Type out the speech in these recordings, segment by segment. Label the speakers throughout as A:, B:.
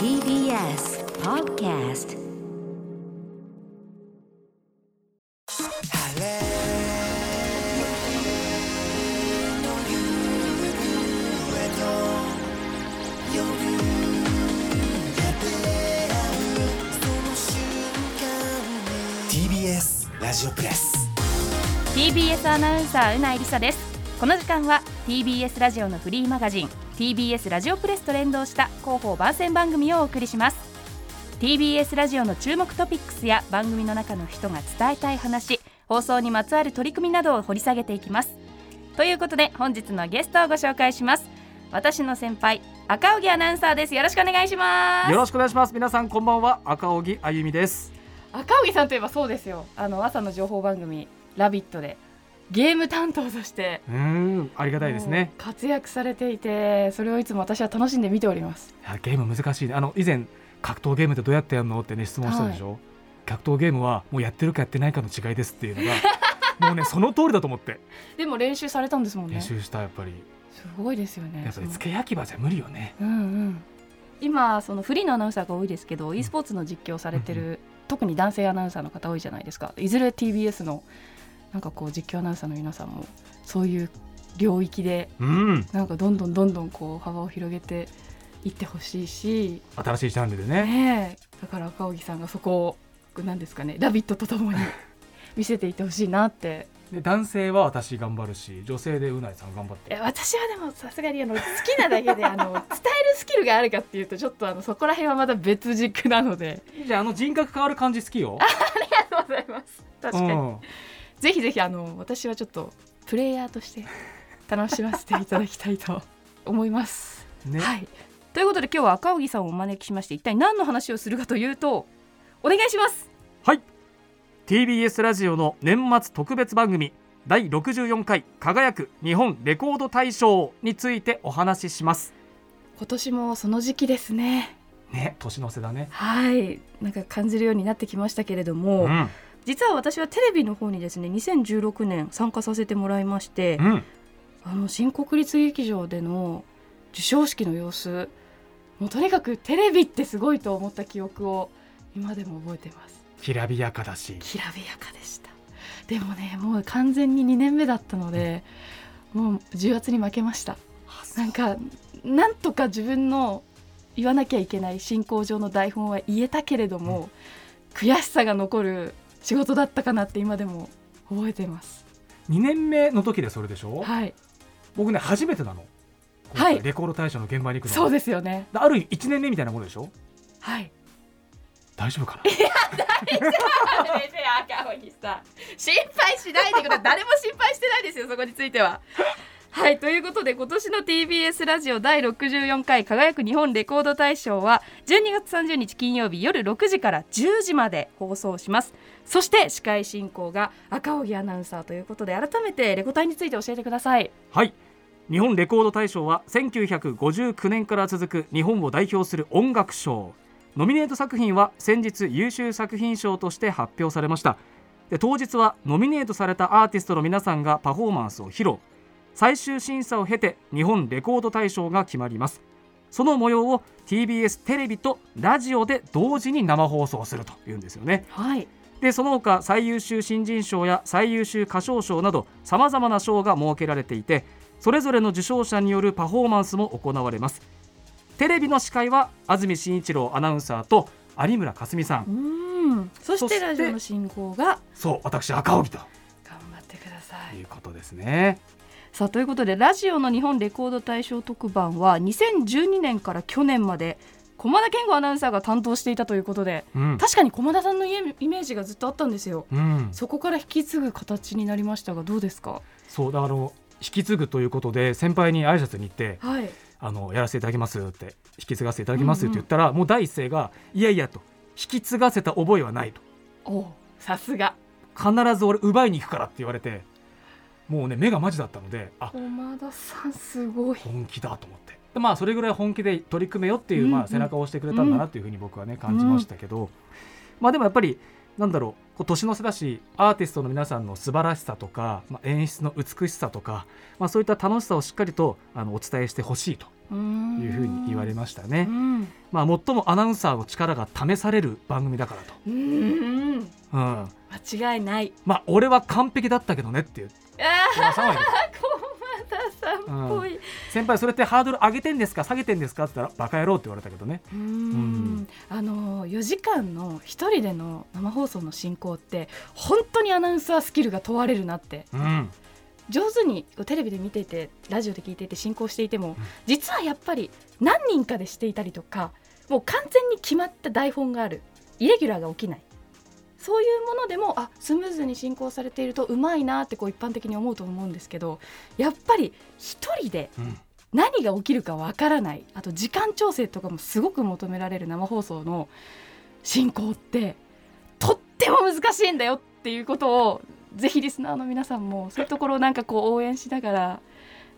A: TBS Podcast.
B: ラジオプレス。
C: TBS アナウンサーうないりさです。この時間は TBS ラジオのフリーマガジン TBS ラジオプレスと連動した広報番宣番組をお送りします。TBS ラジオの注目トピックスや番組の中の人が伝えたい話放送にまつわる取り組みなどを掘り下げていきます。ということで本日のゲストをご紹介します。私の先輩赤荻アナウンサーです。よろしくお願いします。
D: よろしくお願いします。皆さんこんばんは。赤荻あゆみです。
C: 赤荻さんといえばそうですよ。あの朝の情報番組ラビットでゲーム担当として
D: うんありがたいですね。
C: 活躍されていてそれをいつも私は楽しんで見ております。
D: いやゲーム難しいね。あの以前格闘ゲームってどうやってやるのってね質問したでしょ、はい、格闘ゲームはもうやってるかやってないかの違いですっていうのが もうねその通りだと思って。
C: でも練習されたんですもんね。
D: 練習したやっぱり。
C: すごいですよね。
D: やっぱり付け焼き場じゃ無理よね。
C: うんうん。今そのフリーのアナウンサーが多いですけど、うん、e スポーツの実況されてる、うんうん特に男性アナウンサーの方多いじゃないですか。いずれ TBS のなんかこう実況アナウンサーの皆さんもそういう領域で、うん、なんかどんどんどんどんこう幅を広げていってほしいし。
D: 新しいジャンルでね。
C: ねだから赤荻さんがそこを何ですかね「ラビット!」とともに 見せていってほしいなって。
D: で男性は私頑張るし女性でうないさん頑張って。
C: 私はでもさすがにあの好きなだけであの伝えるスキルがあるかっていうとちょっとあのそこら辺はまた別軸なので。
D: じゃああの人格変わる感じ好きよ。
C: ありがとうございます。確かに、うん、ぜひぜひあの私はちょっとプレイヤーとして楽しませていただきたいと思います、ね、はい。ということで今日は赤荻さんをお招きしまして一体何の話をするかというとお願いします。
D: はい。TBS ラジオの年末特別番組第64回輝く日本レコード大賞についてお話しします。
C: 今年もその時期ですね。
D: ね年の瀬だね。
C: はい。なんか感じるようになってきましたけれども、うん、実は私はテレビの方にですね2016年参加させてもらいまして、うん、あの新国立劇場での授賞式の様子もうとにかくテレビってすごいと思った記憶を今でも覚えてます。
D: きらびやかだし。
C: きらびやかでした。でもねもう完全に2年目だったので、うん、もう重圧に負けました。なんかなんとか自分の言わなきゃいけない進行上の台本は言えたけれども、うん、悔しさが残る仕事だったかなって今でも覚えてます。
D: 2年目の時でそれでしょ？
C: はい。
D: 僕ね初めてなの。はい。レコード大賞の現場に行くの。
C: そうですよね。
D: ある意味1年目みたいなものでしょ？
C: はい。
D: 大丈夫かな？い
C: や大丈夫。ですよ赤荻さん。心配しないでください。誰も心配してないですよそこについては。はいということで今年の TBS ラジオ第64回輝く日本レコード大賞は12月30日金曜日夜6時から10時まで放送しますそして司会進行が赤荻アナウンサーということで改めてレコ大について教えてください。
D: はい。日本レコード大賞は1959年から続く日本を代表する音楽賞。ノミネート作品は先日優秀作品賞として発表されました。で当日はノミネートされたアーティストの皆さんがパフォーマンスを披露。最終審査を経て日本レコード大賞が決まります。その模様を TBS テレビとラジオで同時に生放送するというんですよね、
C: はい、
D: でその他最優秀新人賞や最優秀歌唱賞などさまざまな賞が設けられていてそれぞれの受賞者によるパフォーマンスも行われます。テレビの司会は安住紳一郎アナウンサーと有村架純さん。
C: うん。そしてラジオの進行が
D: そう私赤荻と。
C: 頑張ってください。
D: ということですね。
C: さあということでラジオの日本レコード大賞特番は2012年から去年まで駒田健吾アナウンサーが担当していたということで、うん、確かに駒田さんのイメージがずっとあったんですよ、うん、そこから引き継ぐ形になりましたがどうですか？
D: そうだから引き継ぐということで先輩に挨拶に行って、
C: はい。
D: あのやらせていただきますって引き継がせていただきますって言ったら、うんうん、もう第一声がいやいやと。引き継がせた覚えはないと。
C: おさすが。
D: 必ず俺奪いに行くからって言われてもうね目がマジだったので
C: あ駒田さんすごい。
D: 本気だと思ってでまあそれぐらい本気で取り組めよっていう、まあ、背中を押してくれたんだなっていうふうに僕はね感じましたけど、うん、まあでもやっぱりなんだろうこう年の瀬だしアーティストの皆さんの素晴らしさとか、まあ、演出の美しさとか、まあ、そういった楽しさをしっかりとあのお伝えしてほしいというふうに言われましたね
C: う。ん
D: まあ最もアナウンサーの力が試される番組だからと。
C: うん
D: うん。
C: 間違いない
D: まあ俺は完璧だったけどねっていう。さん。は言う
C: ん。っぽい、
D: 先輩それってハードル上げてんですか？下げてんですか？って言ったらバカ野郎って言われたけどね。
C: うん。あの4時間の一人での生放送の進行って本当にアナウンサースキルが問われるなって。
D: うん。
C: 上手にテレビで見ていてラジオで聞いていて進行していても、
D: ん。
C: 実はやっぱり何人かでしていたりとかもう完全に決まった台本がある。イレギュラーが起きないそういうものでもあスムーズに進行されているとうまいなってこう一般的に思うと思うんですけどやっぱり一人で
D: うん。
C: 何が起きるかわからないあと時間調整とかもすごく求められる生放送の進行ってとっても難しいんだよっていうことをぜひリスナーの皆さんもそういうところをなんかこう応援しながら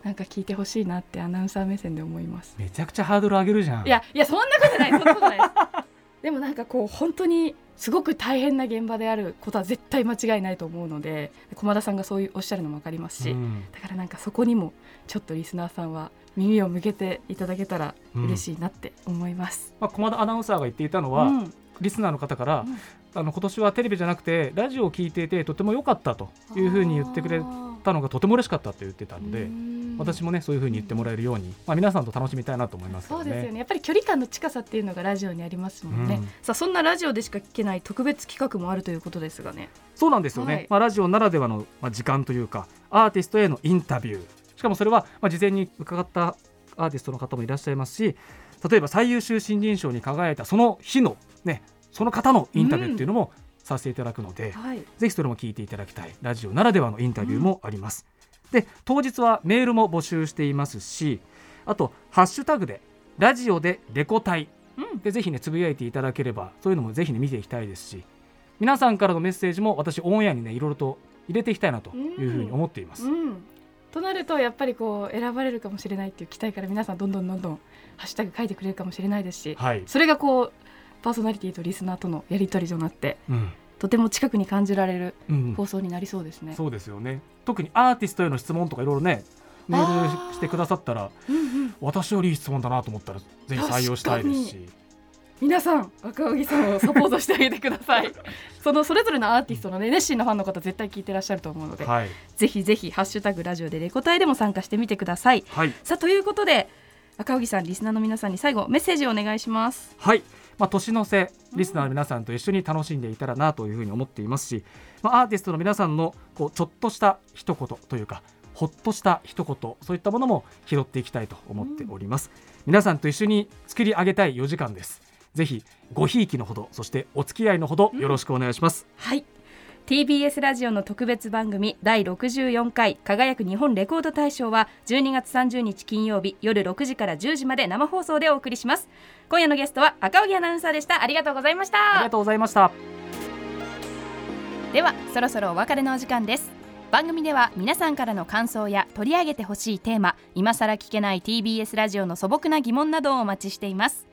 C: なんか聞いてほしいなってアナウンサー目線で思います。
D: めちゃくちゃハードル上げるじゃん。
C: いやいやそんなことないそんなことないでもなんかこう本当にすごく大変な現場であることは絶対間違いないと思うので駒田さんがそういうおっしゃるのも分かりますし、
D: うん
C: だからなんかそこにもちょっとリスナーさんは耳を向けていただけたら嬉しいなって思います。
D: まあ駒田アナウンサーが言っていたのは、
C: うん
D: リスナーの方から、
C: うん。
D: あの今年はテレビじゃなくてラジオを聞いていてとても良かったというふうに言ってくれたのがとても嬉しかったと言ってたので、私もねそういうふうに言ってもらえるように、まあ、皆さんと楽しみたいなと思いますね。
C: そうですよね。やっぱり距離感の近さっていうのがラジオにありますもんね、
D: うん。
C: さあそんなラジオでしか聞けない特別企画もあるということですがね。
D: そうなんですよね、
C: はい。
D: まあ、ラジオならではの、まあ、時間というかアーティストへのインタビュー。しかもそれは、まあ、事前に伺ったアーティストの方もいらっしゃいますし例えば最優秀新人賞に輝いたその日の、ね、その方のインタビューっていうのもさせていただくので、
C: はい。
D: ぜひそれも聞いていただきたいラジオならではのインタビューもあります、で当日はメールも募集していますしあとハッシュタグでラジオでレコ大
C: うん。
D: でぜひねつぶやいていただければそういうのもぜひね見ていきたいですし皆さんからのメッセージも私オンエアにねいろいろと入れていきたいなというふうに思っています、
C: うん、となるとやっぱりこう選ばれるかもしれないっていう期待から皆さんどんどんどんどんハッシュタグ書いてくれるかもしれないですし
D: はい、
C: それがこうパーソナリティとリスナーとのやり取りとなって
D: うん
C: とても近くに感じられる
D: うん、
C: 放送になりそうですね。
D: そうですよね。特にアーティストへの質問とかいろいろねメールしてくださったら
C: うんうん。
D: 私よりいい質問だなと思ったらぜひ採用したいですし
C: 皆さん赤荻さんをサポートしてあげてください。そのそれぞれのアーティストのね熱心なファンの方絶対聞いてらっしゃると思うので、
D: はい。
C: ぜひぜひハッシュタグラジオでレコ大でも参加してみてください。
D: はい。
C: さあということで赤荻さんリスナーの皆さんに最後メッセージをお願いします。
D: はい、まあ、年の瀬リスナーの皆さんと一緒に楽しんでいたらなというふうに思っていますし、まあ、アーティストの皆さんのこうちょっとした一言というかほっとした一言そういったものも拾っていきたいと思っております、皆さんと一緒に作り上げたい4時間ですぜひごひいきのほどそしてお付き合いのほどよろしくお願いします、
C: はい。TBS ラジオの特別番組第64回輝く日本レコード大賞は12月30日金曜日夜6時から10時まで生放送でお送りします。今夜のゲストは赤荻アナウンサーでした。ありがとうございました。
D: ありがとうございました。
C: ではそろそろお別れのお時間です。番組では皆さんからの感想や取り上げてほしいテーマ今さら聞けない TBS ラジオの素朴な疑問などをお待ちしています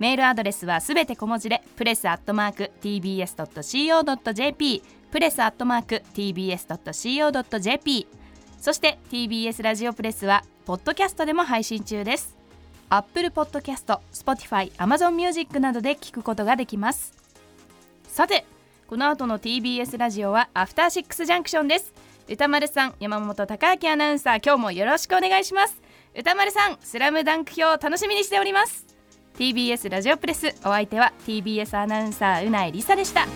C: メールアドレスはすべて小文字でプレスアットマーク tbs.co.jp プレスアットマーク tbs.co.jp そして TBS ラジオプレスはポッドキャストでも配信中です。Apple Podcast、Spotify、Amazon Music などで聞くことができます。さてこの後の TBS ラジオはアフターシックスジャンクションです。歌丸さん山本貴明アナウンサー今日もよろしくお願いします。歌丸さんスラムダンク表楽しみにしております。TBS ラジオプレス。お相手は TBS アナウンサーうないりさでした。